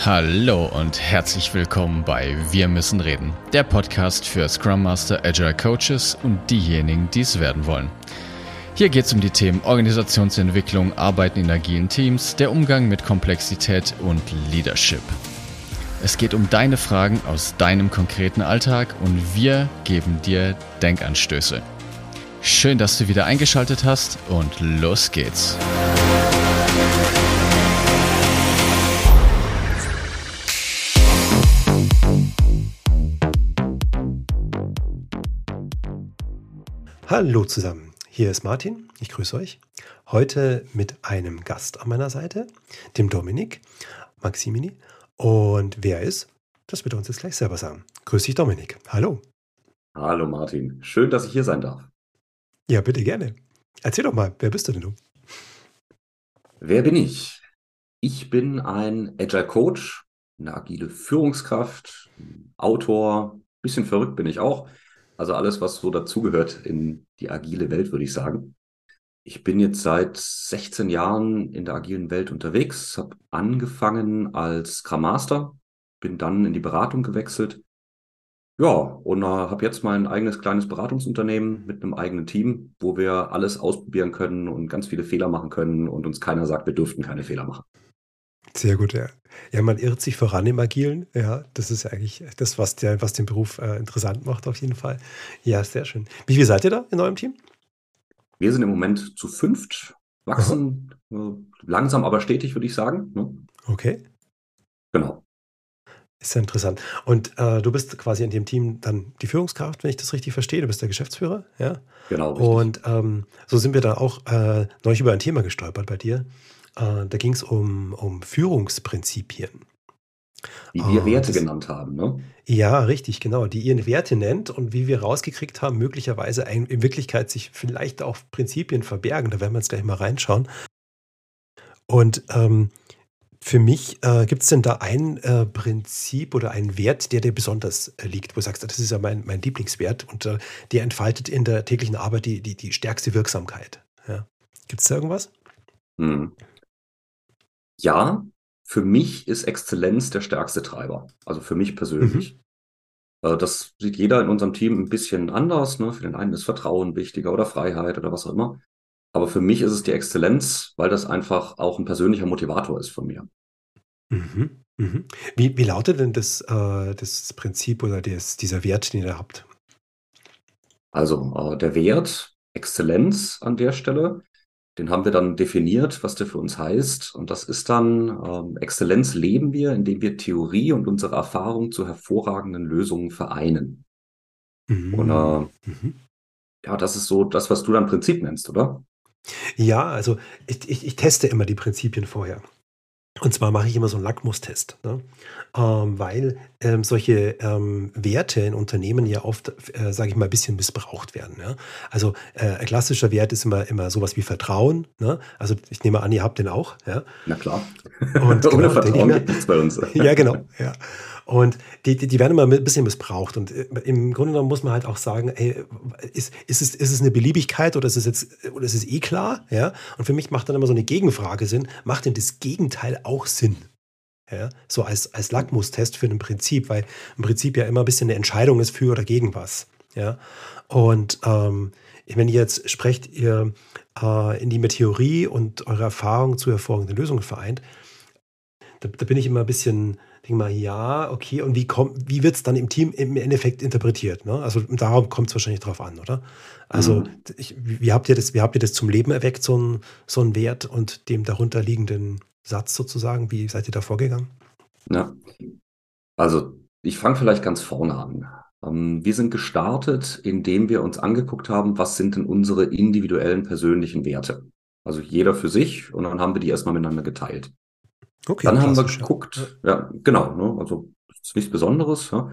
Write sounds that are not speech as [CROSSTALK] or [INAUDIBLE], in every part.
Hallo und herzlich willkommen bei Wir müssen reden, der Podcast für Scrum Master, Agile Coaches und diejenigen, die es werden wollen. Hier geht es um die Themen Organisationsentwicklung, Arbeiten in agilen Teams, der Umgang mit Komplexität und Leadership. Es geht um deine Fragen aus deinem konkreten Alltag und wir geben dir Denkanstöße. Schön, dass du wieder eingeschaltet hast und los geht's. Hallo zusammen, hier ist Martin, ich grüße euch. Heute mit einem Gast an meiner Seite, dem Dominik Maximini. Und wer er ist, das wird er uns jetzt gleich selber sagen. Grüß dich, Dominik. Hallo. Hallo Martin, schön, dass ich hier sein darf. Ja, bitte gerne. Erzähl doch mal, wer bist du denn du? Wer bin ich? Ich bin ein Agile Coach, eine agile Führungskraft, Autor, bisschen verrückt bin ich auch. Also alles, was so dazugehört in die agile Welt, würde ich sagen. Ich bin jetzt seit 16 Jahren in der agilen Welt unterwegs, habe angefangen als Scrum Master, bin dann in die Beratung gewechselt. Ja, und äh, habe jetzt mein eigenes kleines Beratungsunternehmen mit einem eigenen Team, wo wir alles ausprobieren können und ganz viele Fehler machen können und uns keiner sagt, wir dürften keine Fehler machen. Sehr gut, ja. Ja, man irrt sich voran im Agilen. Ja, das ist eigentlich das, was, der, was den Beruf äh, interessant macht, auf jeden Fall. Ja, sehr schön. Wie viel seid ihr da in eurem Team? Wir sind im Moment zu fünft, wachsen äh, langsam, aber stetig, würde ich sagen. Ne? Okay. Genau. Ist ja interessant. Und äh, du bist quasi in dem Team dann die Führungskraft, wenn ich das richtig verstehe. Du bist der Geschäftsführer, ja? Genau. Richtig. Und ähm, so sind wir da auch äh, neulich über ein Thema gestolpert bei dir. Äh, da ging es um, um Führungsprinzipien. Die wir uh, Werte das, genannt haben, ne? Ja, richtig, genau. Die ihr Werte nennt und wie wir rausgekriegt haben, möglicherweise ein, in Wirklichkeit sich vielleicht auch Prinzipien verbergen. Da werden wir jetzt gleich mal reinschauen. Und ähm, für mich äh, gibt es denn da ein äh, Prinzip oder einen Wert, der dir besonders äh, liegt, wo du sagst, das ist ja mein, mein Lieblingswert und äh, der entfaltet in der täglichen Arbeit die, die, die stärkste Wirksamkeit. Ja. Gibt es da irgendwas? Hm. Ja, für mich ist Exzellenz der stärkste Treiber. Also für mich persönlich. Mhm. Äh, das sieht jeder in unserem Team ein bisschen anders. Ne? Für den einen ist Vertrauen wichtiger oder Freiheit oder was auch immer. Aber für mich ist es die Exzellenz, weil das einfach auch ein persönlicher Motivator ist von mir. Mhm. Mhm. Wie, wie lautet denn das, äh, das Prinzip oder das, dieser Wert, den ihr habt? Also äh, der Wert Exzellenz an der Stelle den haben wir dann definiert, was der für uns heißt. Und das ist dann, ähm, Exzellenz leben wir, indem wir Theorie und unsere Erfahrung zu hervorragenden Lösungen vereinen. Mhm. Und äh, mhm. ja, das ist so das, was du dann Prinzip nennst, oder? Ja, also ich, ich, ich teste immer die Prinzipien vorher. Und zwar mache ich immer so einen Lackmustest, ne? Ähm, weil ähm, solche ähm, Werte in Unternehmen ja oft, äh, sage ich mal, ein bisschen missbraucht werden. Ja? Also äh, ein klassischer Wert ist immer, immer sowas wie Vertrauen. Ne? Also ich nehme an, ihr habt den auch. Ja? Na klar. Und [LAUGHS] Ohne genau, Vertrauen gibt es bei uns. [LAUGHS] ja, genau. Ja. Und die, die, die, werden immer ein bisschen missbraucht. Und äh, im Grunde genommen muss man halt auch sagen, ey, ist, ist, es, ist es eine Beliebigkeit oder ist es jetzt, oder ist es eh klar? Ja? Und für mich macht dann immer so eine Gegenfrage Sinn. Macht denn das Gegenteil auch Sinn? Ja? So als, als Lackmustest für ein Prinzip, weil im Prinzip ja immer ein bisschen eine Entscheidung ist für oder gegen was. Ja? Und ähm, wenn ihr jetzt sprecht, ihr äh, in die Theorie und eure Erfahrung zu hervorragenden Lösungen vereint, da, da bin ich immer ein bisschen denke mal, ja, okay, und wie, wie wird es dann im Team im Endeffekt interpretiert? Ne? Also darauf kommt es wahrscheinlich drauf an, oder? Also mhm. ich, wie, habt ihr das, wie habt ihr das zum Leben erweckt, so ein, so ein Wert und dem darunter liegenden Satz sozusagen? Wie seid ihr da vorgegangen? Ja, also ich fange vielleicht ganz vorne an. Ähm, wir sind gestartet, indem wir uns angeguckt haben, was sind denn unsere individuellen persönlichen Werte? Also jeder für sich und dann haben wir die erstmal miteinander geteilt. Okay, dann haben wir geguckt, ja, ja genau, ne, also ist nichts Besonderes. Ja.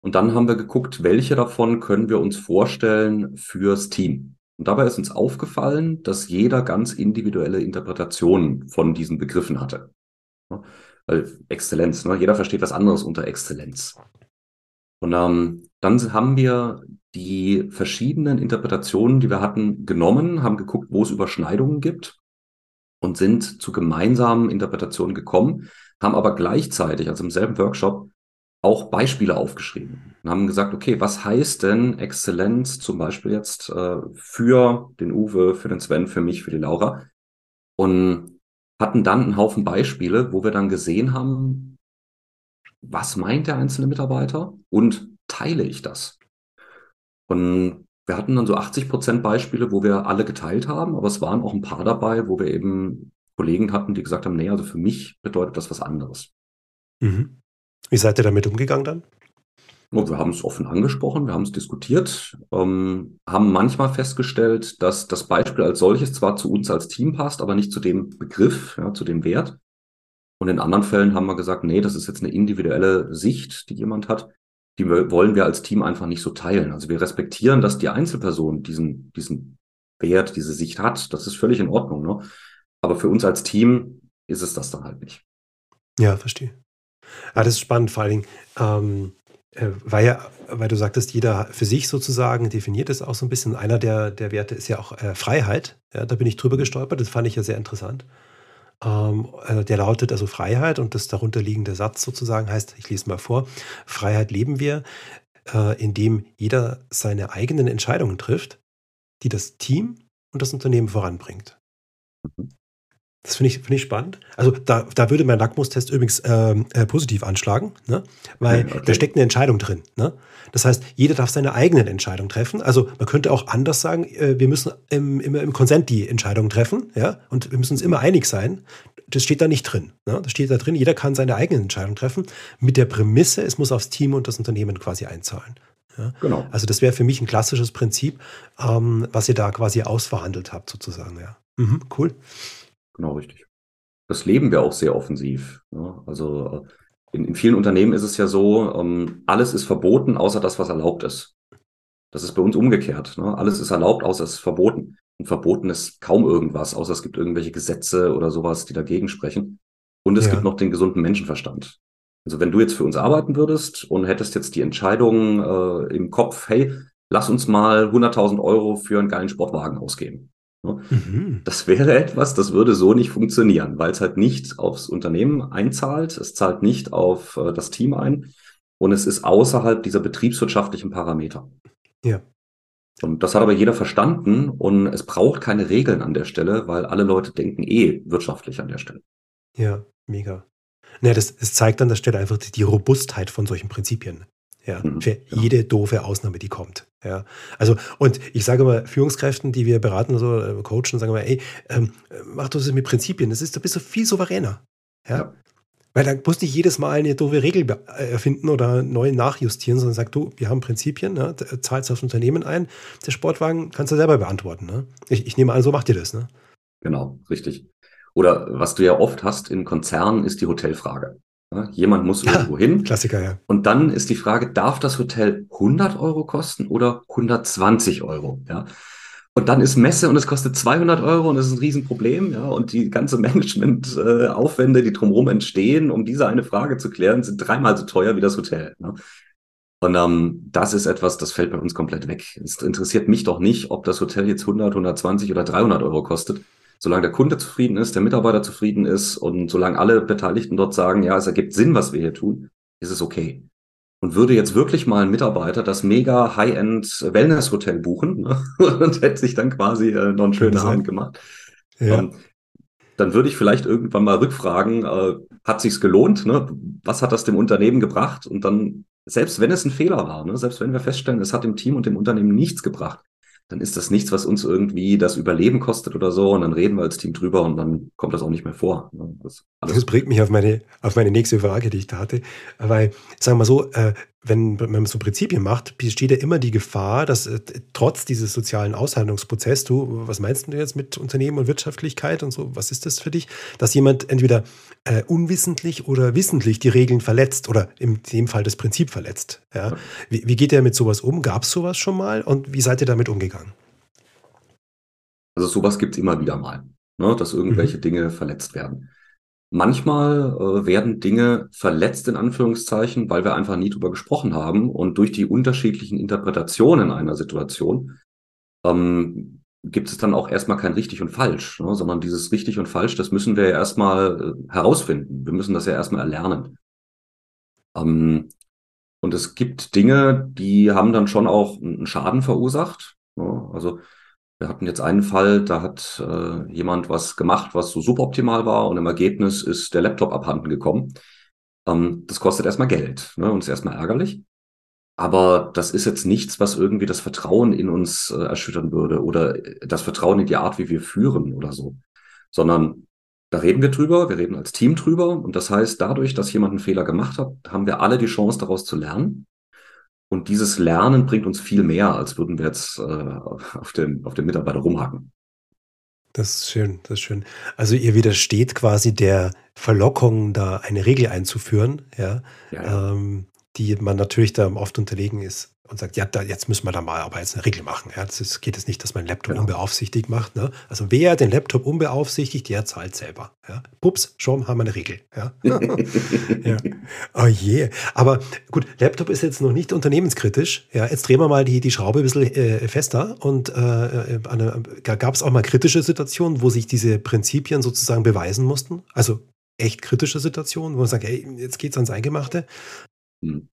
Und dann haben wir geguckt, welche davon können wir uns vorstellen fürs Team. Und dabei ist uns aufgefallen, dass jeder ganz individuelle Interpretationen von diesen Begriffen hatte. Weil Exzellenz, ne, jeder versteht was anderes unter Exzellenz. Und ähm, dann haben wir die verschiedenen Interpretationen, die wir hatten, genommen, haben geguckt, wo es Überschneidungen gibt und sind zu gemeinsamen Interpretationen gekommen, haben aber gleichzeitig, also im selben Workshop, auch Beispiele aufgeschrieben und haben gesagt, okay, was heißt denn Exzellenz zum Beispiel jetzt äh, für den Uwe, für den Sven, für mich, für die Laura? Und hatten dann einen Haufen Beispiele, wo wir dann gesehen haben, was meint der einzelne Mitarbeiter und teile ich das? Und wir hatten dann so 80 Prozent Beispiele, wo wir alle geteilt haben, aber es waren auch ein paar dabei, wo wir eben Kollegen hatten, die gesagt haben, nee, also für mich bedeutet das was anderes. Mhm. Wie seid ihr damit umgegangen dann? Und wir haben es offen angesprochen, wir haben es diskutiert, ähm, haben manchmal festgestellt, dass das Beispiel als solches zwar zu uns als Team passt, aber nicht zu dem Begriff, ja, zu dem Wert. Und in anderen Fällen haben wir gesagt, nee, das ist jetzt eine individuelle Sicht, die jemand hat. Die wollen wir als Team einfach nicht so teilen. Also wir respektieren, dass die Einzelperson diesen, diesen Wert, diese Sicht hat. Das ist völlig in Ordnung. Ne? Aber für uns als Team ist es das dann halt nicht. Ja, verstehe. Ah, das ist spannend, vor allen Dingen, ähm, äh, weil ja, weil du sagtest, jeder für sich sozusagen definiert es auch so ein bisschen. Einer der, der Werte ist ja auch äh, Freiheit. Ja, da bin ich drüber gestolpert, das fand ich ja sehr interessant. Ähm, äh, der lautet also Freiheit und das darunter liegende Satz sozusagen heißt, ich lese mal vor, Freiheit leben wir, äh, indem jeder seine eigenen Entscheidungen trifft, die das Team und das Unternehmen voranbringt. Mhm. Das finde ich, find ich spannend. Also da, da würde mein Lackmustest übrigens ähm, äh, positiv anschlagen, ne? weil okay. da steckt eine Entscheidung drin. Ne? Das heißt, jeder darf seine eigenen Entscheidungen treffen. Also man könnte auch anders sagen, äh, wir müssen im, immer im Konsent die Entscheidungen treffen ja? und wir müssen uns immer einig sein. Das steht da nicht drin. Ne? Das steht da drin, jeder kann seine eigenen Entscheidungen treffen mit der Prämisse, es muss aufs Team und das Unternehmen quasi einzahlen. Ja? Genau. Also das wäre für mich ein klassisches Prinzip, ähm, was ihr da quasi ausverhandelt habt sozusagen. Ja. Mhm, cool. Genau, richtig. Das leben wir auch sehr offensiv. Ja, also äh, in, in, vielen Unternehmen ist es ja so, ähm, alles ist verboten, außer das, was erlaubt ist. Das ist bei uns umgekehrt. Ne? Alles ist erlaubt, außer es ist verboten. Und verboten ist kaum irgendwas, außer es gibt irgendwelche Gesetze oder sowas, die dagegen sprechen. Und es ja. gibt noch den gesunden Menschenverstand. Also wenn du jetzt für uns arbeiten würdest und hättest jetzt die Entscheidung äh, im Kopf, hey, lass uns mal 100.000 Euro für einen geilen Sportwagen ausgeben. Ne? Mhm. Das wäre etwas, das würde so nicht funktionieren, weil es halt nicht aufs Unternehmen einzahlt, es zahlt nicht auf äh, das Team ein und es ist außerhalb dieser betriebswirtschaftlichen Parameter. Ja. Und das hat aber jeder verstanden und es braucht keine Regeln an der Stelle, weil alle Leute denken eh wirtschaftlich an der Stelle. Ja, mega. Naja, das, das zeigt an der Stelle einfach die, die Robustheit von solchen Prinzipien. Ja, mhm, für ja. jede doofe Ausnahme, die kommt. Ja, also, und ich sage mal, Führungskräften, die wir beraten, so äh, coachen, sagen wir, ey, ähm, mach das mit Prinzipien. Das ist, da bist du viel souveräner. Ja. ja. Weil da musst du nicht jedes Mal eine doofe Regel äh, erfinden oder neu nachjustieren, sondern sag du, wir haben Prinzipien, ne? zahlst aufs Unternehmen ein. Der Sportwagen kannst du selber beantworten. Ne? Ich, ich nehme an, so macht ihr das. Ne? Genau, richtig. Oder was du ja oft hast in Konzernen, ist die Hotelfrage. Ja, jemand muss irgendwo hin. Klassiker, ja. Und dann ist die Frage, darf das Hotel 100 Euro kosten oder 120 Euro? Ja. Und dann ist Messe und es kostet 200 Euro und das ist ein Riesenproblem. Ja. Und die ganze [LAUGHS] Managementaufwände, die drumherum entstehen, um diese eine Frage zu klären, sind dreimal so teuer wie das Hotel. Ne? Und ähm, das ist etwas, das fällt bei uns komplett weg. Es interessiert mich doch nicht, ob das Hotel jetzt 100, 120 oder 300 Euro kostet solange der Kunde zufrieden ist, der Mitarbeiter zufrieden ist und solange alle Beteiligten dort sagen, ja, es ergibt Sinn, was wir hier tun, ist es okay. Und würde jetzt wirklich mal ein Mitarbeiter das mega High-End Wellness-Hotel buchen ne? [LAUGHS] und hätte sich dann quasi äh, noch ein schönes genau. gemacht, ja. ähm, dann würde ich vielleicht irgendwann mal rückfragen, äh, hat sich's gelohnt? Ne? Was hat das dem Unternehmen gebracht? Und dann, selbst wenn es ein Fehler war, ne? selbst wenn wir feststellen, es hat dem Team und dem Unternehmen nichts gebracht, dann ist das nichts, was uns irgendwie das Überleben kostet oder so. Und dann reden wir als Team drüber und dann kommt das auch nicht mehr vor. Das, das bringt mich auf meine, auf meine nächste Frage, die ich da hatte. Weil, sagen wir so, äh, wenn, wenn man so Prinzipien macht, besteht ja immer die Gefahr, dass äh, trotz dieses sozialen Aushandlungsprozesses, du, was meinst du jetzt mit Unternehmen und Wirtschaftlichkeit und so, was ist das für dich, dass jemand entweder äh, unwissentlich oder wissentlich die Regeln verletzt oder in dem Fall das Prinzip verletzt. Ja? Wie, wie geht ihr mit sowas um? Gab es sowas schon mal und wie seid ihr damit umgegangen? Also sowas gibt es immer wieder mal, ne, dass irgendwelche mhm. Dinge verletzt werden. Manchmal äh, werden Dinge verletzt in Anführungszeichen, weil wir einfach nie drüber gesprochen haben und durch die unterschiedlichen Interpretationen einer Situation ähm, gibt es dann auch erstmal kein richtig und falsch, ne? sondern dieses richtig und falsch, das müssen wir ja erstmal äh, herausfinden. Wir müssen das ja erstmal erlernen. Ähm, und es gibt Dinge, die haben dann schon auch einen Schaden verursacht. Ne? Also wir hatten jetzt einen Fall, da hat äh, jemand was gemacht, was so suboptimal war und im Ergebnis ist der Laptop abhanden gekommen. Ähm, das kostet erstmal Geld ne? und ist erstmal ärgerlich. Aber das ist jetzt nichts, was irgendwie das Vertrauen in uns äh, erschüttern würde oder äh, das Vertrauen in die Art, wie wir führen oder so. Sondern da reden wir drüber, wir reden als Team drüber. Und das heißt, dadurch, dass jemand einen Fehler gemacht hat, haben wir alle die Chance, daraus zu lernen. Und dieses Lernen bringt uns viel mehr, als würden wir jetzt äh, auf, den, auf den Mitarbeiter rumhacken. Das ist schön, das ist schön. Also ihr widersteht quasi der Verlockung, da eine Regel einzuführen, ja, ja, ja. Ähm, die man natürlich da oft unterlegen ist und sagt, ja, da, jetzt müssen wir da mal aber jetzt eine Regel machen. Ja, es geht es nicht, dass man den Laptop genau. unbeaufsichtigt macht. Ne? Also wer den Laptop unbeaufsichtigt, der zahlt selber. Ja? Pups, schon haben wir eine Regel. Ja? [LAUGHS] ja. Oh je. Aber gut, Laptop ist jetzt noch nicht unternehmenskritisch. Ja, jetzt drehen wir mal die, die Schraube ein bisschen äh, fester. Und äh, äh gab es auch mal kritische Situationen, wo sich diese Prinzipien sozusagen beweisen mussten? Also echt kritische Situationen, wo man sagt, ey, jetzt geht's ans Eingemachte. Hm.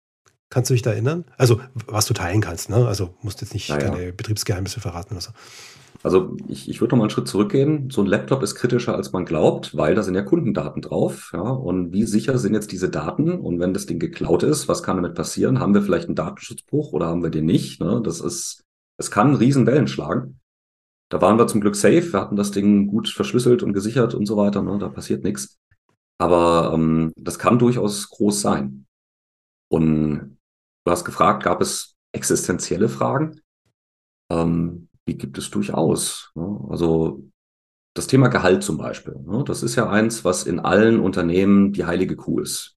Kannst du dich da erinnern? Also, was du teilen kannst, ne? Also, musst jetzt nicht ja, deine Betriebsgeheimnisse verraten oder so. Also, ich, ich würde noch mal einen Schritt zurückgehen. So ein Laptop ist kritischer, als man glaubt, weil da sind ja Kundendaten drauf. Ja? Und wie sicher sind jetzt diese Daten? Und wenn das Ding geklaut ist, was kann damit passieren? Haben wir vielleicht einen Datenschutzbruch oder haben wir den nicht? Ne? Das ist, es kann riesen Wellen schlagen. Da waren wir zum Glück safe. Wir hatten das Ding gut verschlüsselt und gesichert und so weiter. Ne? Da passiert nichts. Aber ähm, das kann durchaus groß sein. Und Du hast gefragt, gab es existenzielle Fragen? Ähm, die gibt es durchaus. Ne? Also das Thema Gehalt zum Beispiel. Ne? Das ist ja eins, was in allen Unternehmen die heilige Kuh ist.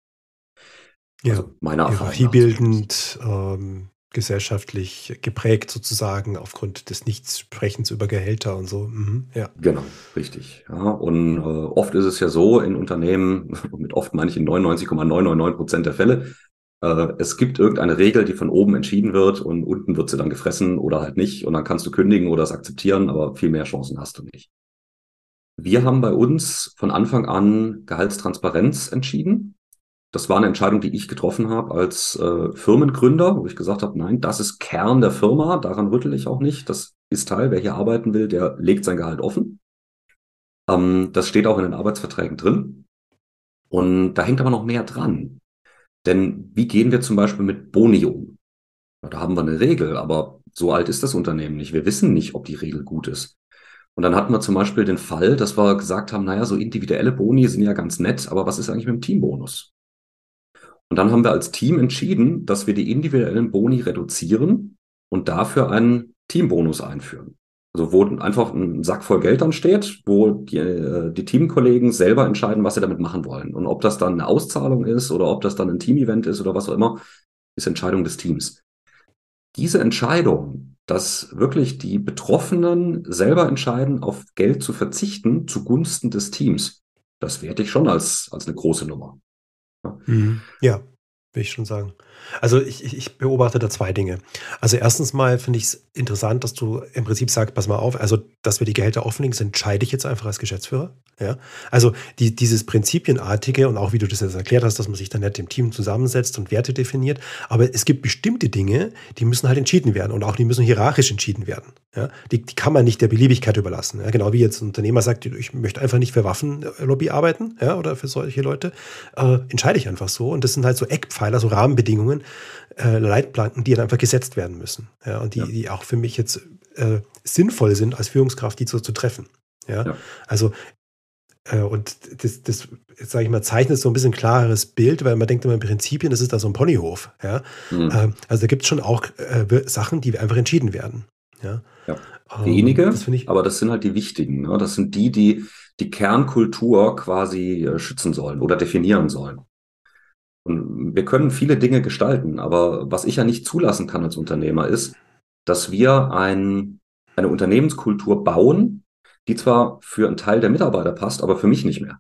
Ja, also meiner Hierarchiebildend, ähm, gesellschaftlich geprägt sozusagen aufgrund des Nichtsprechens über Gehälter und so. Mhm, ja. Genau, richtig. Ja, und äh, oft ist es ja so in Unternehmen, [LAUGHS] mit oft meine ich in 99,999 Prozent der Fälle, es gibt irgendeine Regel, die von oben entschieden wird und unten wird sie dann gefressen oder halt nicht. Und dann kannst du kündigen oder es akzeptieren, aber viel mehr Chancen hast du nicht. Wir haben bei uns von Anfang an Gehaltstransparenz entschieden. Das war eine Entscheidung, die ich getroffen habe als äh, Firmengründer, wo ich gesagt habe, nein, das ist Kern der Firma, daran rüttel ich auch nicht. Das ist Teil, wer hier arbeiten will, der legt sein Gehalt offen. Ähm, das steht auch in den Arbeitsverträgen drin. Und da hängt aber noch mehr dran. Denn wie gehen wir zum Beispiel mit Boni um? Da haben wir eine Regel, aber so alt ist das Unternehmen nicht. Wir wissen nicht, ob die Regel gut ist. Und dann hatten wir zum Beispiel den Fall, dass wir gesagt haben, naja, so individuelle Boni sind ja ganz nett, aber was ist eigentlich mit dem Teambonus? Und dann haben wir als Team entschieden, dass wir die individuellen Boni reduzieren und dafür einen Teambonus einführen. Also wo einfach ein Sack voll Geld dann steht, wo die, äh, die Teamkollegen selber entscheiden, was sie damit machen wollen. Und ob das dann eine Auszahlung ist oder ob das dann ein Teamevent ist oder was auch immer, ist Entscheidung des Teams. Diese Entscheidung, dass wirklich die Betroffenen selber entscheiden, auf Geld zu verzichten zugunsten des Teams, das werte ich schon als, als eine große Nummer. Ja, mhm. ja will ich schon sagen. Also ich, ich beobachte da zwei Dinge. Also erstens mal finde ich es interessant, dass du im Prinzip sagst, pass mal auf, also dass wir die Gehälter offenlegen, entscheide ich jetzt einfach als Geschäftsführer. Ja? Also die, dieses Prinzipienartige und auch wie du das jetzt erklärt hast, dass man sich dann nicht im Team zusammensetzt und Werte definiert. Aber es gibt bestimmte Dinge, die müssen halt entschieden werden und auch die müssen hierarchisch entschieden werden. Ja? Die, die kann man nicht der Beliebigkeit überlassen. Ja? Genau wie jetzt ein Unternehmer sagt, ich möchte einfach nicht für Waffenlobby arbeiten ja? oder für solche Leute, äh, entscheide ich einfach so. Und das sind halt so Eckpfeiler, so Rahmenbedingungen, äh, Leitplanken, die dann einfach gesetzt werden müssen. Ja? Und die, ja. die auch für mich jetzt äh, sinnvoll sind, als Führungskraft die so zu treffen. Ja? ja. Also äh, und das, das sage ich mal, zeichnet so ein bisschen klareres Bild, weil man denkt immer in Prinzipien, das ist da so ein Ponyhof. Ja? Mhm. Ähm, also da gibt es schon auch äh, Sachen, die einfach entschieden werden. Ja. ja. Ähm, Wenige, das ich, aber das sind halt die wichtigen. Ne? Das sind die, die die Kernkultur quasi äh, schützen sollen oder definieren sollen. Und wir können viele Dinge gestalten, aber was ich ja nicht zulassen kann als Unternehmer ist, dass wir ein, eine Unternehmenskultur bauen, die zwar für einen Teil der Mitarbeiter passt, aber für mich nicht mehr.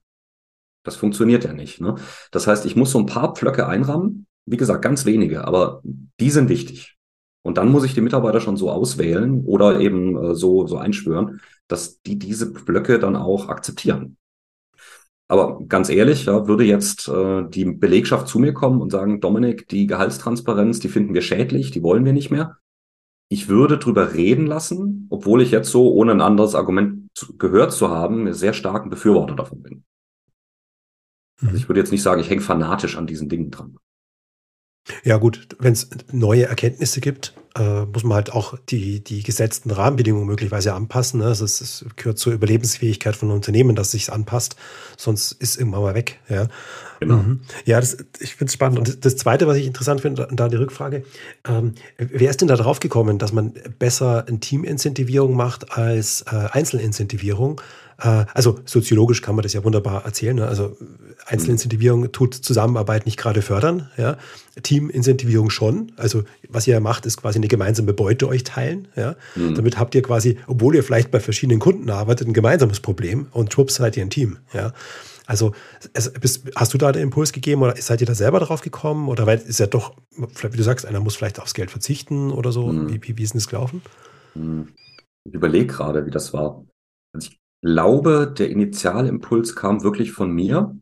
Das funktioniert ja nicht. Ne? Das heißt, ich muss so ein paar Pflöcke einrammen. Wie gesagt, ganz wenige, aber die sind wichtig. Und dann muss ich die Mitarbeiter schon so auswählen oder eben äh, so, so einschwören, dass die diese Blöcke dann auch akzeptieren. Aber ganz ehrlich, ja, würde jetzt äh, die Belegschaft zu mir kommen und sagen, Dominik, die Gehaltstransparenz, die finden wir schädlich, die wollen wir nicht mehr. Ich würde drüber reden lassen, obwohl ich jetzt so, ohne ein anderes Argument zu, gehört zu haben, sehr starken Befürworter davon bin. Also ich würde jetzt nicht sagen, ich hänge fanatisch an diesen Dingen dran. Ja gut, wenn es neue Erkenntnisse gibt, äh, muss man halt auch die, die gesetzten Rahmenbedingungen möglicherweise anpassen. Ne? Also es, gehört zur Überlebensfähigkeit von Unternehmen, dass sich anpasst, sonst ist irgendwann mal weg. Ja, genau. Mhm. ja das, ich finde es spannend. Und das Zweite, was ich interessant finde, da die Rückfrage, ähm, wer ist denn da drauf gekommen, dass man besser eine Teamincentivierung macht als äh, Einzelincentivierung? Äh, also soziologisch kann man das ja wunderbar erzählen. Ne? Also Einzelincentivierung tut Zusammenarbeit nicht gerade fördern. Ja? Teamincentivierung schon. Also was ihr macht, ist quasi eine gemeinsame Beute euch teilen. Ja? Mhm. Damit habt ihr quasi, obwohl ihr vielleicht bei verschiedenen Kunden arbeitet, ein gemeinsames Problem und schwupps seid ihr ein Team. Ja? Also hast du da den Impuls gegeben oder seid ihr da selber drauf gekommen? Oder weil ist ja doch, wie du sagst, einer muss vielleicht aufs Geld verzichten oder so. Mhm. Wie, wie, wie, ist denn das gelaufen? Mhm. Ich überlege gerade, wie das war. Glaube, der Initialimpuls kam wirklich von mir,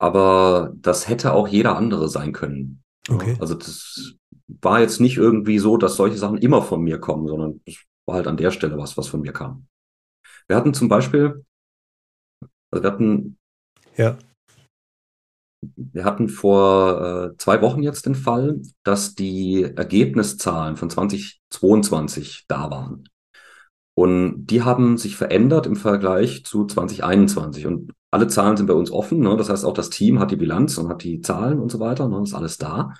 aber das hätte auch jeder andere sein können. Okay. Also das war jetzt nicht irgendwie so, dass solche Sachen immer von mir kommen, sondern es war halt an der Stelle was, was von mir kam. Wir hatten zum Beispiel, also wir hatten, ja. Wir hatten vor äh, zwei Wochen jetzt den Fall, dass die Ergebniszahlen von 2022 da waren. Und die haben sich verändert im Vergleich zu 2021. Und alle Zahlen sind bei uns offen. Ne? Das heißt, auch das Team hat die Bilanz und hat die Zahlen und so weiter. Ne? Das ist alles da.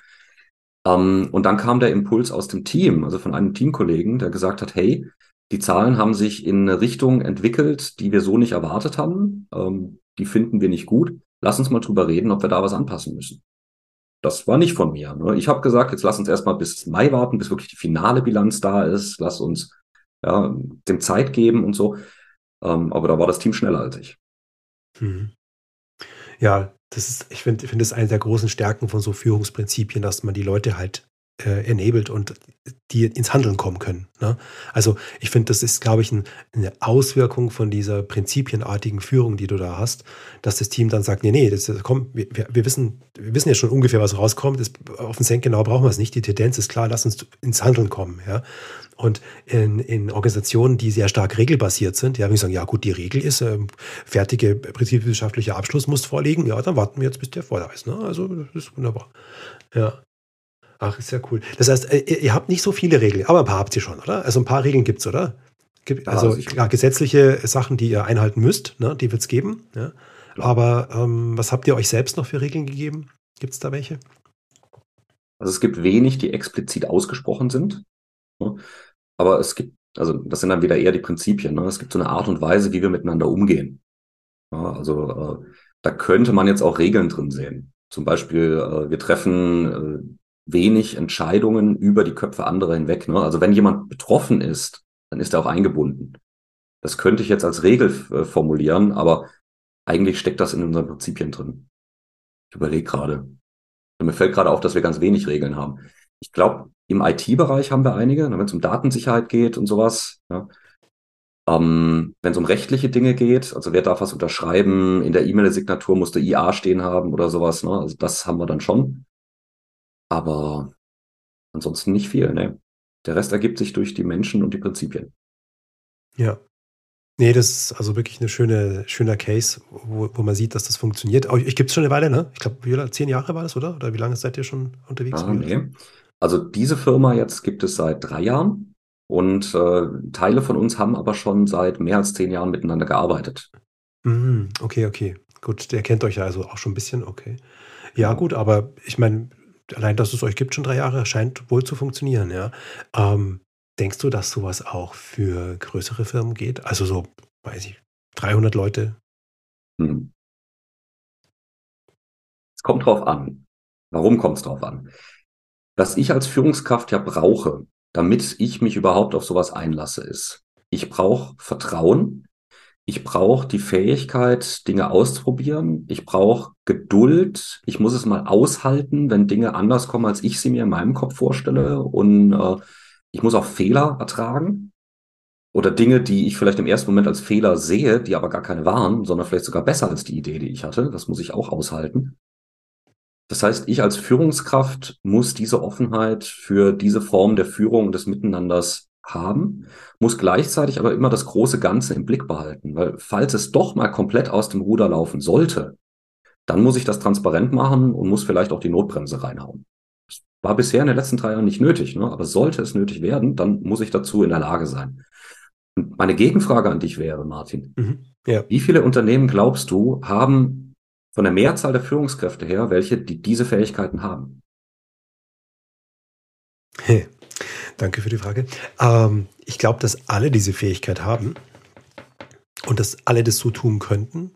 Ähm, und dann kam der Impuls aus dem Team, also von einem Teamkollegen, der gesagt hat, hey, die Zahlen haben sich in eine Richtung entwickelt, die wir so nicht erwartet haben. Ähm, die finden wir nicht gut. Lass uns mal drüber reden, ob wir da was anpassen müssen. Das war nicht von mir. Ne? Ich habe gesagt, jetzt lass uns erstmal bis Mai warten, bis wirklich die finale Bilanz da ist. Lass uns ja, dem Zeit geben und so. Ähm, aber da war das Team schneller als ich. Mhm. Ja, das ist, ich finde, ich finde das eine der großen Stärken von so Führungsprinzipien, dass man die Leute halt äh, enabled und die ins Handeln kommen können. Ne? Also ich finde, das ist, glaube ich, ein, eine Auswirkung von dieser prinzipienartigen Führung, die du da hast, dass das Team dann sagt, nee, nee, das, komm, wir, wir, wissen, wir wissen ja schon ungefähr, was rauskommt. Das, auf den Cent genau brauchen wir es nicht. Die Tendenz ist klar, lass uns ins Handeln kommen. Ja? Und in, in Organisationen, die sehr stark regelbasiert sind, ja, wenn ich sagen, ja gut, die Regel ist, ähm, fertige prinzipwissenschaftlicher Abschluss muss vorliegen, ja, dann warten wir jetzt, bis der vor da ist. Ne? Also das ist wunderbar. Ja. Ach, ist ja cool. Das heißt, äh, ihr, ihr habt nicht so viele Regeln, aber ein paar habt ihr schon, oder? Also ein paar Regeln gibt es, oder? Gibt, also ja, gesetzliche Sachen, die ihr einhalten müsst, ne? die wird es geben. Ja? Aber ähm, was habt ihr euch selbst noch für Regeln gegeben? Gibt es da welche? Also es gibt wenig, die explizit ausgesprochen sind. Ne? Aber es gibt, also das sind dann wieder eher die Prinzipien. Ne? Es gibt so eine Art und Weise, wie wir miteinander umgehen. Ja, also äh, da könnte man jetzt auch Regeln drin sehen. Zum Beispiel, äh, wir treffen äh, wenig Entscheidungen über die Köpfe anderer hinweg. Ne? Also wenn jemand betroffen ist, dann ist er auch eingebunden. Das könnte ich jetzt als Regel äh, formulieren, aber eigentlich steckt das in unseren Prinzipien drin. Ich überlege gerade. Mir fällt gerade auf, dass wir ganz wenig Regeln haben. Ich glaube, im IT-Bereich haben wir einige, ne, wenn es um Datensicherheit geht und sowas. Ja. Ähm, wenn es um rechtliche Dinge geht, also wer darf was unterschreiben, in der E-Mail-Signatur musste IA stehen haben oder sowas. Ne? Also das haben wir dann schon. Aber ansonsten nicht viel. Ne? Der Rest ergibt sich durch die Menschen und die Prinzipien. Ja. Nee, das ist also wirklich eine schöne, schöner Case, wo, wo man sieht, dass das funktioniert. Ich gibt es schon eine Weile, ne? Ich glaube, zehn Jahre war das, oder? Oder wie lange seid ihr schon unterwegs? Ah, nee. Also diese Firma jetzt gibt es seit drei Jahren und äh, Teile von uns haben aber schon seit mehr als zehn Jahren miteinander gearbeitet. Mhm, okay, okay. Gut, der kennt euch ja also auch schon ein bisschen, okay. Ja, gut, aber ich meine, allein, dass es euch gibt, schon drei Jahre, scheint wohl zu funktionieren, ja. Ähm, denkst du, dass sowas auch für größere Firmen geht? Also so, weiß ich, 300 Leute? Hm. Es kommt drauf an. Warum kommt es drauf an? Was ich als Führungskraft ja brauche, damit ich mich überhaupt auf sowas einlasse, ist, ich brauche Vertrauen Ich brauche die Fähigkeit, Dinge auszuprobieren. Ich brauche Geduld. Ich muss es mal aushalten, wenn Dinge anders kommen, als ich sie mir in meinem Kopf vorstelle. Und äh, ich muss auch Fehler ertragen. Oder Dinge, die ich vielleicht im ersten Moment als Fehler sehe, die aber gar keine waren, sondern vielleicht sogar besser als die Idee, die ich hatte. Das muss ich auch aushalten. Das heißt, ich als Führungskraft muss diese Offenheit für diese Form der Führung des Miteinanders haben, muss gleichzeitig aber immer das große Ganze im Blick behalten, weil falls es doch mal komplett aus dem Ruder laufen sollte, dann muss ich das transparent machen und muss vielleicht auch die Notbremse reinhauen. Das war bisher in den letzten drei Jahren nicht nötig, ne? aber sollte es nötig werden, dann muss ich dazu in der Lage sein. Und meine Gegenfrage an dich wäre, Martin, mhm, ja. wie viele Unternehmen glaubst du haben von der Mehrzahl der Führungskräfte her welche, die diese Fähigkeiten haben? Hey. Danke für die Frage. Ähm, ich glaube, dass alle diese Fähigkeit haben und dass alle das so tun könnten.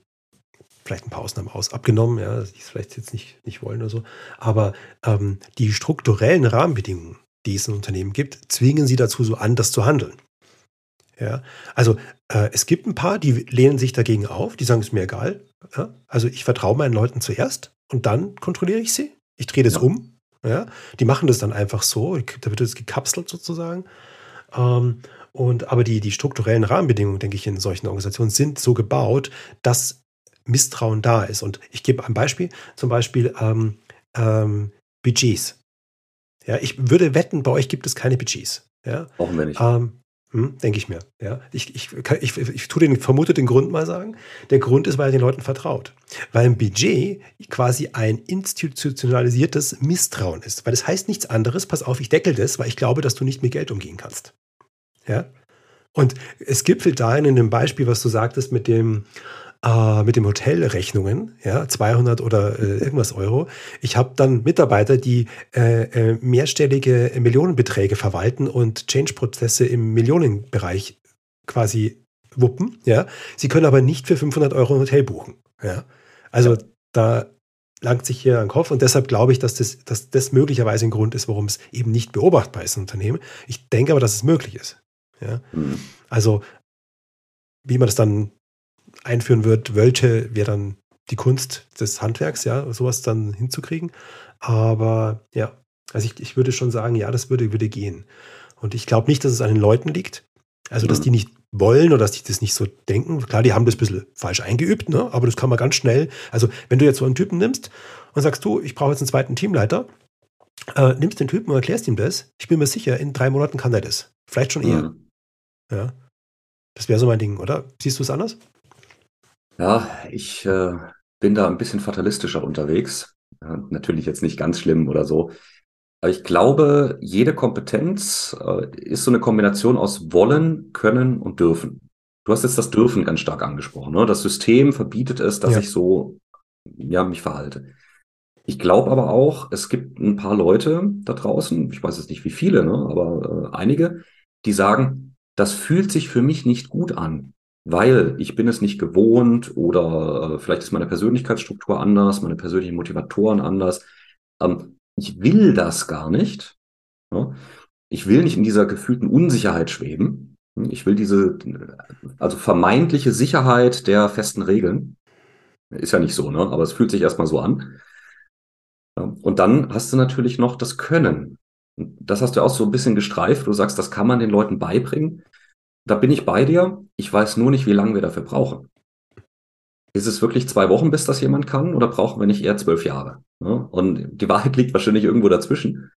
Vielleicht ein paar Ausnahmen aus, abgenommen, ja, die es vielleicht jetzt nicht, nicht wollen oder so. Aber ähm, die strukturellen Rahmenbedingungen, die es in Unternehmen gibt, zwingen sie dazu, so anders zu handeln. Ja, also äh, es gibt ein paar, die lehnen sich dagegen auf, die sagen, es ist mir egal. Ja? Also ich vertraue meinen Leuten zuerst und dann kontrolliere ich sie. Ich drehe das ja. um ja? Die machen das dann einfach so, da wird es gekapselt sozusagen. Ähm, und, aber die, die strukturellen Rahmenbedingungen, denke ich, in solchen Organisationen sind so gebaut, dass Misstrauen da ist. Und ich gebe ein Beispiel, zum Beispiel ähm, ähm, Budgets. Ja, ich würde wetten, bei euch gibt es keine Budgets. Ja? Brauchen wir nicht. Ähm, hm, Denke ich mir. Ja. Ich, ich, ich, ich tue den, vermute den Grund mal sagen. Der Grund ist, weil er den Leuten vertraut. Weil ein Budget quasi ein institutionalisiertes Misstrauen ist. Weil das heißt nichts anderes, pass auf, ich deckel das, weil ich glaube, dass du nicht mit Geld umgehen kannst. Ja. Und es gipfelt dahin in dem Beispiel, was du sagtest mit dem, äh, mit dem Hotelrechnungen, ja, 200 oder äh, irgendwas Euro. Ich habe dann Mitarbeiter, die äh, äh, mehrstellige Millionenbeträge verwalten und Change-Prozesse im Millionenbereich quasi wuppen, ja. Sie können aber nicht für 500 Euro ein Hotel buchen, ja. Also da langt sich hier ein Kopf und deshalb glaube ich, dass das, dass das möglicherweise ein Grund ist, warum es eben nicht beobachtbar ist im Unternehmen. Ich denke aber, dass es möglich ist. Ja? Mhm. Also, wie man das dann einführen wird, welche wäre dann die Kunst des Handwerks, ja, sowas dann hinzukriegen. Aber ja, also ich, ich würde schon sagen, ja, das würde, würde gehen. Und ich glaube nicht, dass es an den Leuten liegt. Also, dass mhm. die nicht wollen oder dass die das nicht so denken. Klar, die haben das ein bisschen falsch eingeübt, ne? aber das kann man ganz schnell. Also, wenn du jetzt so einen Typen nimmst und sagst, du, ich brauche jetzt einen zweiten Teamleiter, äh, nimmst den Typen und erklärst ihm das, ich bin mir sicher, in drei Monaten kann er das. Vielleicht schon eher. Mhm. Ja. Das wäre so mein Ding, oder? Siehst du es anders? Ja, ich äh, bin da ein bisschen fatalistischer unterwegs. Ja, natürlich jetzt nicht ganz schlimm oder so. Aber ich glaube, jede Kompetenz äh, ist so eine Kombination aus wollen, können und dürfen. Du hast jetzt das Dürfen ganz stark angesprochen. Ne? Das System verbietet es, dass ja. ich so ja, mich verhalte. Ich glaube aber auch, es gibt ein paar Leute da draußen, ich weiß jetzt nicht wie viele, ne, aber äh, einige, die sagen, das fühlt sich für mich nicht gut an weil ich bin es nicht gewohnt oder äh, vielleicht ist meine Persönlichkeitsstruktur anders, meine persönlichen Motivatoren anders. Ähm, ich will das gar nicht. Ja? Ich will nicht in dieser gefühlten Unsicherheit schweben. Ich will diese, also vermeintliche Sicherheit der festen Regeln. Ist ja nicht so, ne? aber es fühlt sich erstmal so an. Ja? Und dann hast du natürlich noch das Können. Das hast du auch so ein bisschen gestreift. Du sagst, das kann man den Leuten beibringen. Da bin ich bei dir. Ich weiß nur nicht, wie lange wir dafür brauchen. Ist es wirklich zwei Wochen, bis das jemand kann, oder brauchen wir nicht eher zwölf Jahre? Und die Wahrheit liegt wahrscheinlich irgendwo dazwischen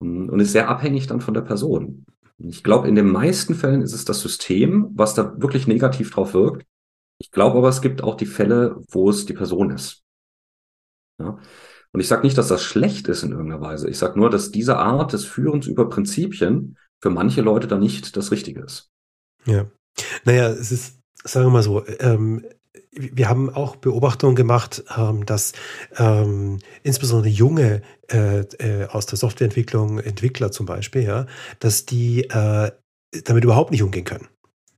und ist sehr abhängig dann von der Person. Ich glaube, in den meisten Fällen ist es das System, was da wirklich negativ drauf wirkt. Ich glaube aber, es gibt auch die Fälle, wo es die Person ist. Und ich sage nicht, dass das schlecht ist in irgendeiner Weise. Ich sage nur, dass diese Art des Führens über Prinzipien für manche Leute dann nicht das Richtige ist. Ja. Naja, es ist, sagen wir mal so, ähm, wir haben auch Beobachtungen gemacht, ähm, dass ähm, insbesondere junge äh, äh, aus der Softwareentwicklung, Entwickler zum Beispiel, ja, dass die äh, damit überhaupt nicht umgehen können.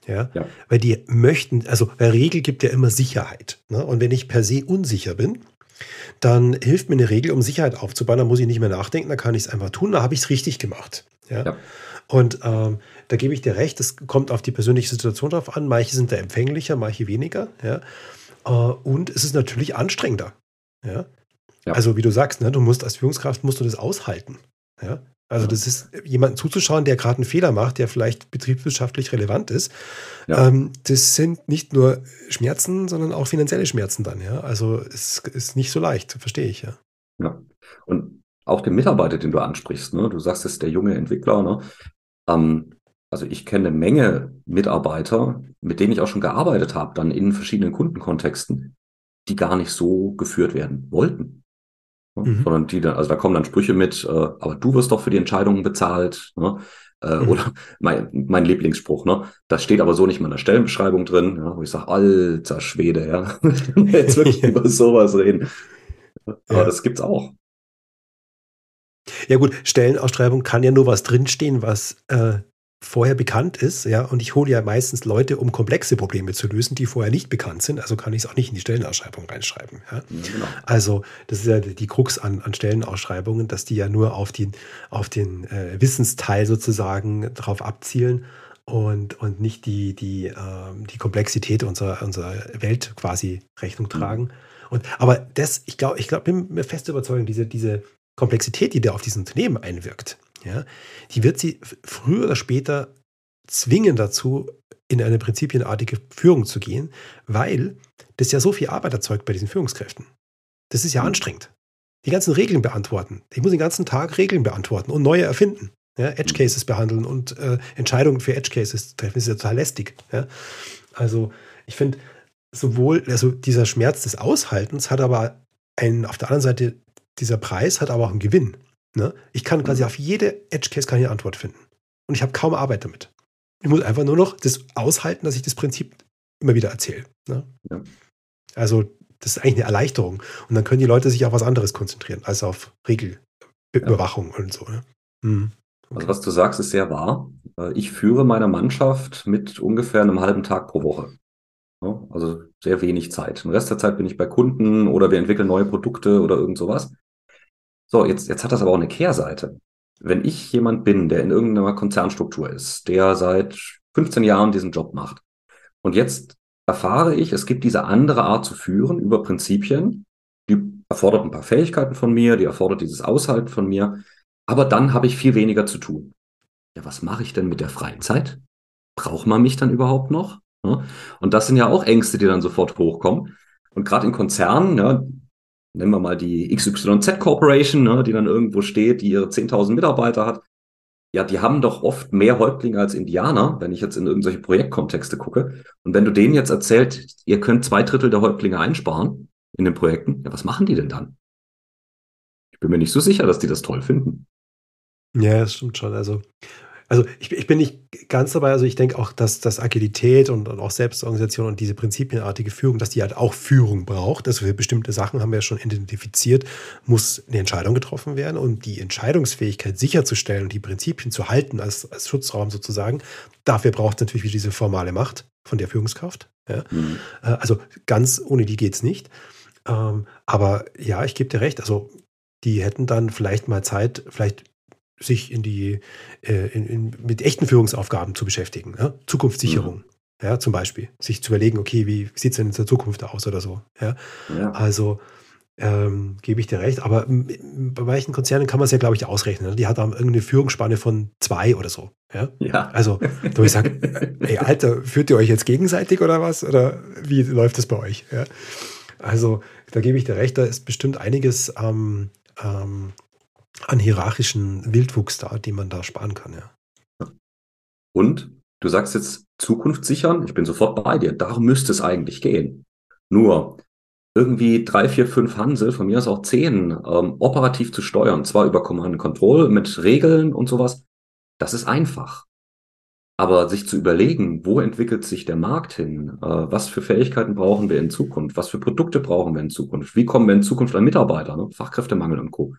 Ja? ja? Weil die möchten, also weil Regel gibt ja immer Sicherheit. Ne? Und wenn ich per se unsicher bin, dann hilft mir eine Regel, um Sicherheit aufzubauen. Da muss ich nicht mehr nachdenken, da kann ich es einfach tun, da habe ich es richtig gemacht. Ja? ja. Und ähm, da gebe ich dir recht, es kommt auf die persönliche Situation drauf an. Manche sind da empfänglicher, manche weniger. Ja? Äh, und es ist natürlich anstrengender. Ja? ja? Also wie du sagst, ne, du musst als Führungskraft musst du das aushalten. Ja? Also das ist jemanden zuzuschauen, der gerade einen Fehler macht, der vielleicht betriebswirtschaftlich relevant ist. Ja. Ähm, das sind nicht nur Schmerzen, sondern auch finanzielle Schmerzen dann. Ja, also es ist nicht so leicht, verstehe ich ja. Ja. Und auch den Mitarbeiter, den du ansprichst. Ne? Du sagst, es ist der junge Entwickler. Ne? Ähm, also ich kenne eine Menge Mitarbeiter, mit denen ich auch schon gearbeitet habe, dann in verschiedenen Kundenkontexten, die gar nicht so geführt werden wollten. Mhm. Sondern die dann, also da kommen dann Sprüche mit, äh, aber du wirst doch für die Entscheidungen bezahlt. Ne? Äh, mhm. Oder [LAUGHS] mein, mein Lieblingsspruch, ne? Das steht aber so nicht in der Stellenbeschreibung drin, ja, wo ich sage, alter Schwede, ja. [LAUGHS] Jetzt wirklich [LAUGHS] über sowas reden. Aber ja. das gibt's auch. Ja gut, Stellenausschreibung kann ja nur was drinstehen, was äh, vorher bekannt ist, ja, und ich hole ja meistens Leute, um komplexe Probleme zu lösen, die vorher nicht bekannt sind, also kann ich es auch nicht in die Stellenausschreibung reinschreiben. Ja. Genau. Also das ist ja die Krux an, an Stellenausschreibungen, dass die ja nur auf den, auf den äh, Wissensteil sozusagen drauf abzielen und, und nicht die, die, äh, die Komplexität unserer, unserer Welt quasi Rechnung mhm. tragen. Und, aber das, ich glaube, ich glaube, bin mir fest überzeugt, diese, diese Komplexität, die da auf dieses Unternehmen einwirkt, ja, die wird sie früher oder später zwingen dazu, in eine prinzipienartige Führung zu gehen, weil das ja so viel Arbeit erzeugt bei diesen Führungskräften. Das ist ja mhm. anstrengend. Die ganzen Regeln beantworten. Ich muss den ganzen Tag Regeln beantworten und neue erfinden. Ja, Edge Cases behandeln und äh, Entscheidungen für Edge Cases treffen. Das ist ja total lästig. Ja. Also ich finde, sowohl, also dieser Schmerz des Aushaltens hat aber einen, auf der anderen Seite, dieser Preis hat aber auch einen Gewinn. Ne? Ich kann quasi mhm. auf jede Edge Case keine Antwort finden. Und ich habe kaum Arbeit damit. Ich muss einfach nur noch das aushalten, dass ich das Prinzip immer wieder erzähle. Ne? Ja. Also, das ist eigentlich eine Erleichterung. Und dann können die Leute sich auf was anderes konzentrieren, als auf Regelüberwachung ja. und so. Ne? Mhm. Okay. Also, was du sagst, ist sehr wahr. Äh, ich führe meine Mannschaft mit ungefähr einem halben Tag pro Woche. Also sehr wenig Zeit. Den Rest der Zeit bin ich bei Kunden oder wir entwickeln neue Produkte oder irgend sowas. So, jetzt, jetzt hat das aber auch eine Kehrseite. Wenn ich jemand bin, der in irgendeiner Konzernstruktur ist, der seit 15 Jahren diesen Job macht und jetzt erfahre ich, es gibt diese andere Art zu führen über Prinzipien, die erfordert ein paar Fähigkeiten von mir, die erfordert dieses Aushalten von mir, aber dann habe ich viel weniger zu tun. Ja, was mache ich denn mit der freien Zeit? Braucht man mich dann überhaupt noch? Und das sind ja auch Ängste, die dann sofort hochkommen. Und gerade in Konzernen, ja, nennen wir mal die XYZ Corporation, ne, die dann irgendwo steht, die ihre 10.000 Mitarbeiter hat. Ja, die haben doch oft mehr Häuptlinge als Indianer, wenn ich jetzt in irgendwelche Projektkontexte gucke. Und wenn du denen jetzt erzählt, ihr könnt zwei Drittel der Häuptlinge einsparen in den Projekten, ja, was machen die denn dann? Ich bin mir nicht so sicher, dass die das toll finden. Ja, das stimmt schon. Also also ich, ich, bin nicht ganz dabei, also ich denke auch, dass, dass Agilität und, und, auch Selbstorganisation und diese prinzipienartige Führung, dass die halt auch Führung braucht. Also für bestimmte Sachen haben wir ja schon identifiziert, muss eine Entscheidung getroffen werden und die Entscheidungsfähigkeit sicherzustellen und die Prinzipien zu halten als, als Schutzraum sozusagen. Dafür braucht es natürlich wieder diese formale Macht von der Führungskraft. Ja? Mhm. Äh, also ganz ohne die geht es nicht. Ähm, aber ja, ich gebe dir recht. Also die hätten dann vielleicht mal Zeit, vielleicht sich in die, äh, in, in, mit echten Führungsaufgaben zu beschäftigen. Ja? Zukunftssicherung. Mhm. Ja, zum Beispiel. Sich zu überlegen, okay, wie sieht es denn in der Zukunft aus oder so. Ja? ja. Also ähm, gebe ich dir recht. Aber bei manchen Konzernen kann man es ja, glaube ich, ausrechnen. Ne? Die hat dann irgendeine Führungsspanne von zwei oder so. Ja. ja. Also, wo ich sage, ey, Alter, führt ihr euch jetzt gegenseitig oder was? Oder wie läuft das bei euch? Ja. Also, da gebe ich dir recht, da ist bestimmt einiges ähm, ähm, an hierarchischen Wildwuchs da, den man da sparen kann, ja. Und du sagst jetzt Zukunft sichern, ich bin sofort bei dir, darum müsste es eigentlich gehen. Nur irgendwie drei, vier, fünf Hansel, von mir aus auch zehn, ähm, operativ zu steuern, zwar über Command Control mit Regeln und sowas, das ist einfach. Aber sich zu überlegen, wo entwickelt sich der Markt hin? Äh, was für Fähigkeiten brauchen wir in Zukunft? Was für Produkte brauchen wir in Zukunft? Wie kommen wir in Zukunft an Mitarbeiter? Ne? Fachkräftemangel und Co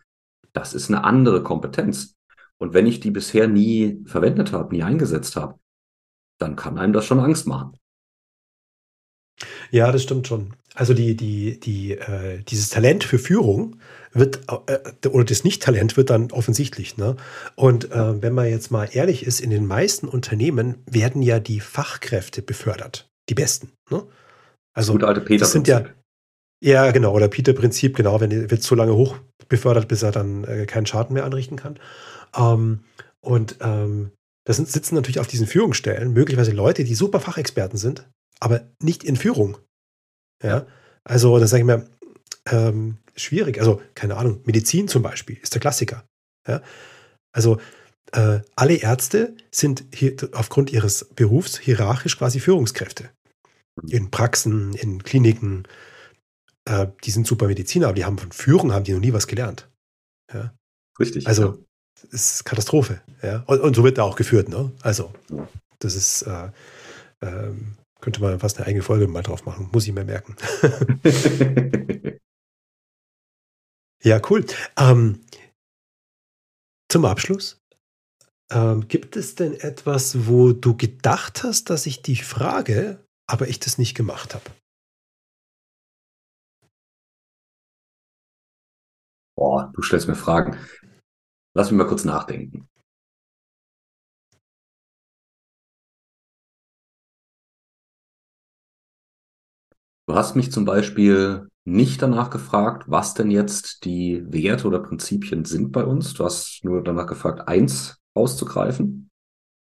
das ist eine andere Kompetenz. Und wenn ich die bisher nie verwendet habe, nie eingesetzt habe, dann kann einem das schon Angst machen. Ja, das stimmt schon. Also die, die, die, äh, dieses Talent für Führung wird, äh, oder das Nicht-Talent wird dann offensichtlich. Ne? Und äh, wenn man jetzt mal ehrlich ist, in den meisten Unternehmen werden ja die Fachkräfte befördert. Die Besten. Ne? Also, Gut alte Peter. Das sind ja, ja, genau, oder Peter-Prinzip, genau, wenn er wird so lange hoch befördert, bis er dann äh, keinen Schaden mehr anrichten kann. Ähm, und ähm, das sind, sitzen natürlich auf diesen Führungsstellen möglicherweise Leute, die super Fachexperten sind, aber nicht in Führung. Ja, also da sage ich mir, ähm, schwierig. Also keine Ahnung, Medizin zum Beispiel ist der Klassiker. Ja, also äh, alle Ärzte sind hier aufgrund ihres Berufs hierarchisch quasi Führungskräfte. In Praxen, in Kliniken, äh, die sind super Mediziner, aber die haben von Führung haben die noch nie was gelernt. Ja? Richtig. Also ja. ist Katastrophe. Ja? Und, und, so wird da auch geführt. Ne? Also das ist äh, ähm, könnte man fast eine eigene Folge mal drauf machen. Muss ich mir merken. [LAUGHS] ja, cool. Ähm, zum Abschluss. Ähm, gibt es denn etwas, wo du gedacht hast, dass ich die frage, aber ich das nicht gemacht habe? Boah, du stellst mir Fragen. Lass mich mal kurz nachdenken. Du hast mich zum Beispiel nicht danach gefragt, was denn jetzt die Werte oder Prinzipien sind bei uns. Du hast nur danach gefragt, eins auszugreifen.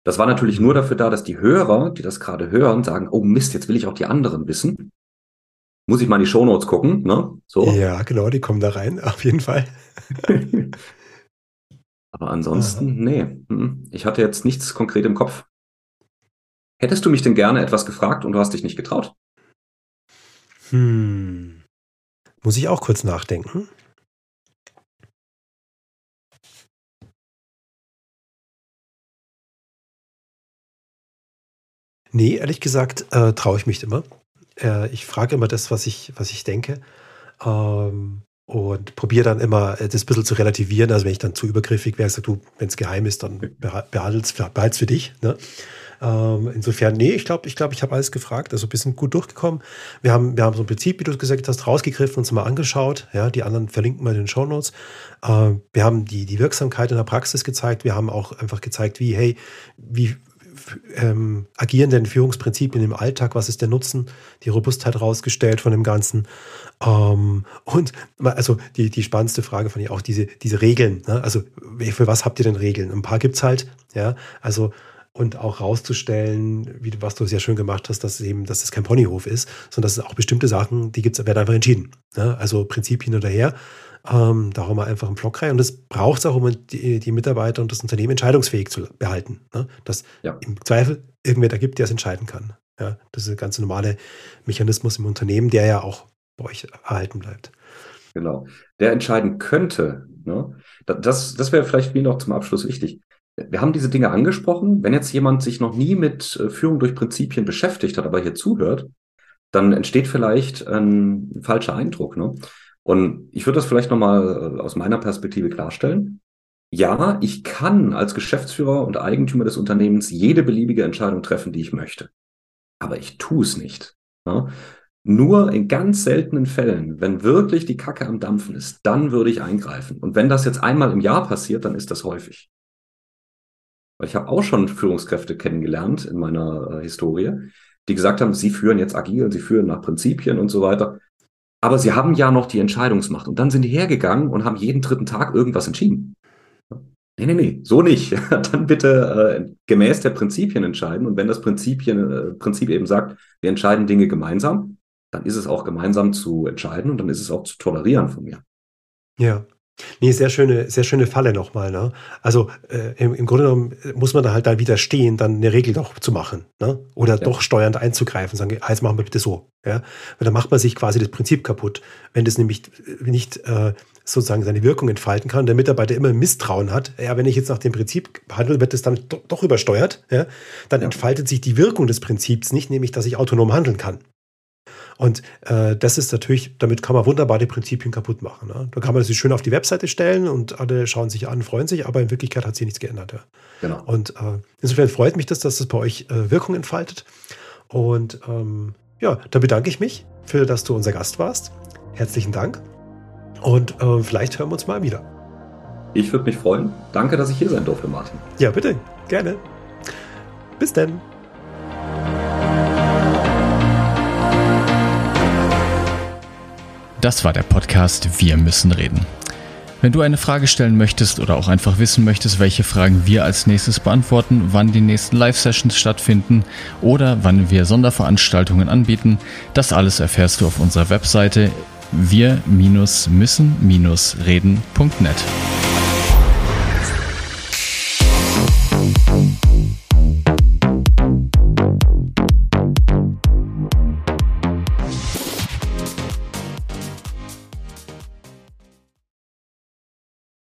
Das war natürlich nur dafür da, dass die Hörer, die das gerade hören, sagen, oh Mist, jetzt will ich auch die anderen wissen muss ich mal in die Shownotes gucken, ne? So. Ja, genau, die kommen da rein, [LAUGHS] auf jeden Fall. [LAUGHS] Aber ansonsten, Aha. nee. Hm, ich hatte jetzt nichts konkret im Kopf. Hättest du mich denn gerne etwas gefragt und du hast dich nicht getraut? Hm. Muss ich auch kurz nachdenken? Nee, ehrlich gesagt, äh, traue ich mich immer. Äh, ich frage immer das, was ich, was ich denke. Ähm, und probiere dann immer, äh, das ein bisschen zu relativieren. Also wenn ich dann zu übergriffig wäre, sag du, wenn es geheim ist, dann behalt's, behalt's für dich. Ne? Ähm, insofern, nee, ich glaube, ich, glaub, ich habe alles gefragt. Also wir sind gut durchgekommen. Wir haben, wir haben so ein Prinzip, wie du gesagt hast, rausgegriffen, uns mal angeschaut. Ja, die anderen verlinken wir in den Show Notes. Ähm, wir haben die, die Wirksamkeit in der Praxis gezeigt. Wir haben auch einfach gezeigt, wie, hey, wie ähm, agieren denn Führungsprinzipien im Alltag? Was ist der Nutzen? Die Robustheit rausgestellt von dem Ganzen. Ähm, und also die, die spannendste Frage fand ich auch diese, diese Regeln. Ne? Also für was habt ihr denn Regeln? Ein paar gibt es halt. Ja, also und auch rauszustellen, wie was du sehr schön gemacht hast, dass eben, dass es kein Ponyhof ist, sondern dass es auch bestimmte Sachen, die gibt's, werden einfach entschieden. Ne? Also Prinzipien oder her. Ähm, darum einfach einen Block rein. Und das braucht es auch, um die, die, Mitarbeiter und das Unternehmen entscheidungsfähig zu behalten. Ne? Dass ja. im Zweifel irgendwer da gibt, der es entscheiden kann. Ja? Das ist der ganz normale Mechanismus im Unternehmen, der ja auch bei euch erhalten bleibt. Genau. Der entscheiden könnte. Ne? Das, das wäre vielleicht mir noch zum Abschluss wichtig. Wir haben diese Dinge angesprochen. Wenn jetzt jemand sich noch nie mit äh, Führung durch Prinzipien beschäftigt hat, aber hier zuhört, dann entsteht vielleicht ein falscher Eindruck. Ne? Und ich würde das vielleicht nochmal äh, aus meiner Perspektive klarstellen. Ja, ich kann als Geschäftsführer und Eigentümer des Unternehmens jede beliebige Entscheidung treffen, die ich möchte. Aber ich tue es nicht. Ja? Nur in ganz seltenen Fällen, wenn wirklich die Kacke am Dampfen ist, dann würde ich eingreifen. Und wenn das jetzt einmal im Jahr passiert, dann ist das häufig. Weil ich habe auch schon Führungskräfte kennengelernt in meiner äh, Historie, die gesagt haben, sie führen jetzt agil, sie führen nach Prinzipien und so weiter. Aber sie haben ja noch die Entscheidungsmacht. Und dann sind die hergegangen und haben jeden dritten Tag irgendwas entschieden. Nee, nee, nee, so nicht. [LAUGHS] dann bitte äh, gemäß der Prinzipien entscheiden. Und wenn das Prinzipien, äh, Prinzip eben sagt, wir entscheiden Dinge gemeinsam, dann ist es auch gemeinsam zu entscheiden und dann ist es auch zu tolerieren von mir. Ja. Nee, sehr schöne, sehr schöne Falle nochmal. Ne? Also äh, im, im, Grunde genommen muss man da halt dann widerstehen, dann eine Regel doch zu machen. Ne? Oder ja. doch steuernd einzugreifen, sagen, ah, jetzt machen wir bitte so. Ja? Weil dann macht man sich quasi das Prinzip kaputt. Wenn das nämlich nicht äh, sozusagen seine Wirkung entfalten kann, der Mitarbeiter immer Misstrauen hat, ja, wenn ich jetzt nach dem Prinzip handle, wird das dann doch, doch übersteuert, ja? dann ja. entfaltet sich die Wirkung des Prinzips nicht, nämlich dass ich autonom handeln kann. Und äh, das ist natürlich, damit kann man wunderbar die Prinzipien kaputt machen. Ne? Da kann man sie schön auf die Webseite stellen und alle schauen sich an, freuen sich, aber in Wirklichkeit hat sich nichts geändert. Ja. Genau. Und äh, insofern freut mich das, dass das bei euch äh, Wirkung entfaltet. Und ähm, ja, dann bedanke ich mich für, dass du unser Gast warst. Herzlichen Dank. Und äh, vielleicht hören wir uns mal wieder. Ich würde mich freuen. Danke, dass ich hier sein durfte, Martin. Ja, bitte. Gerne. Bis dann. Das war der Podcast Wir müssen reden. Wenn du eine Frage stellen möchtest oder auch einfach wissen möchtest, welche Fragen wir als nächstes beantworten, wann die nächsten Live-Sessions stattfinden oder wann wir Sonderveranstaltungen anbieten, das alles erfährst du auf unserer Webseite wir-müssen-reden.net.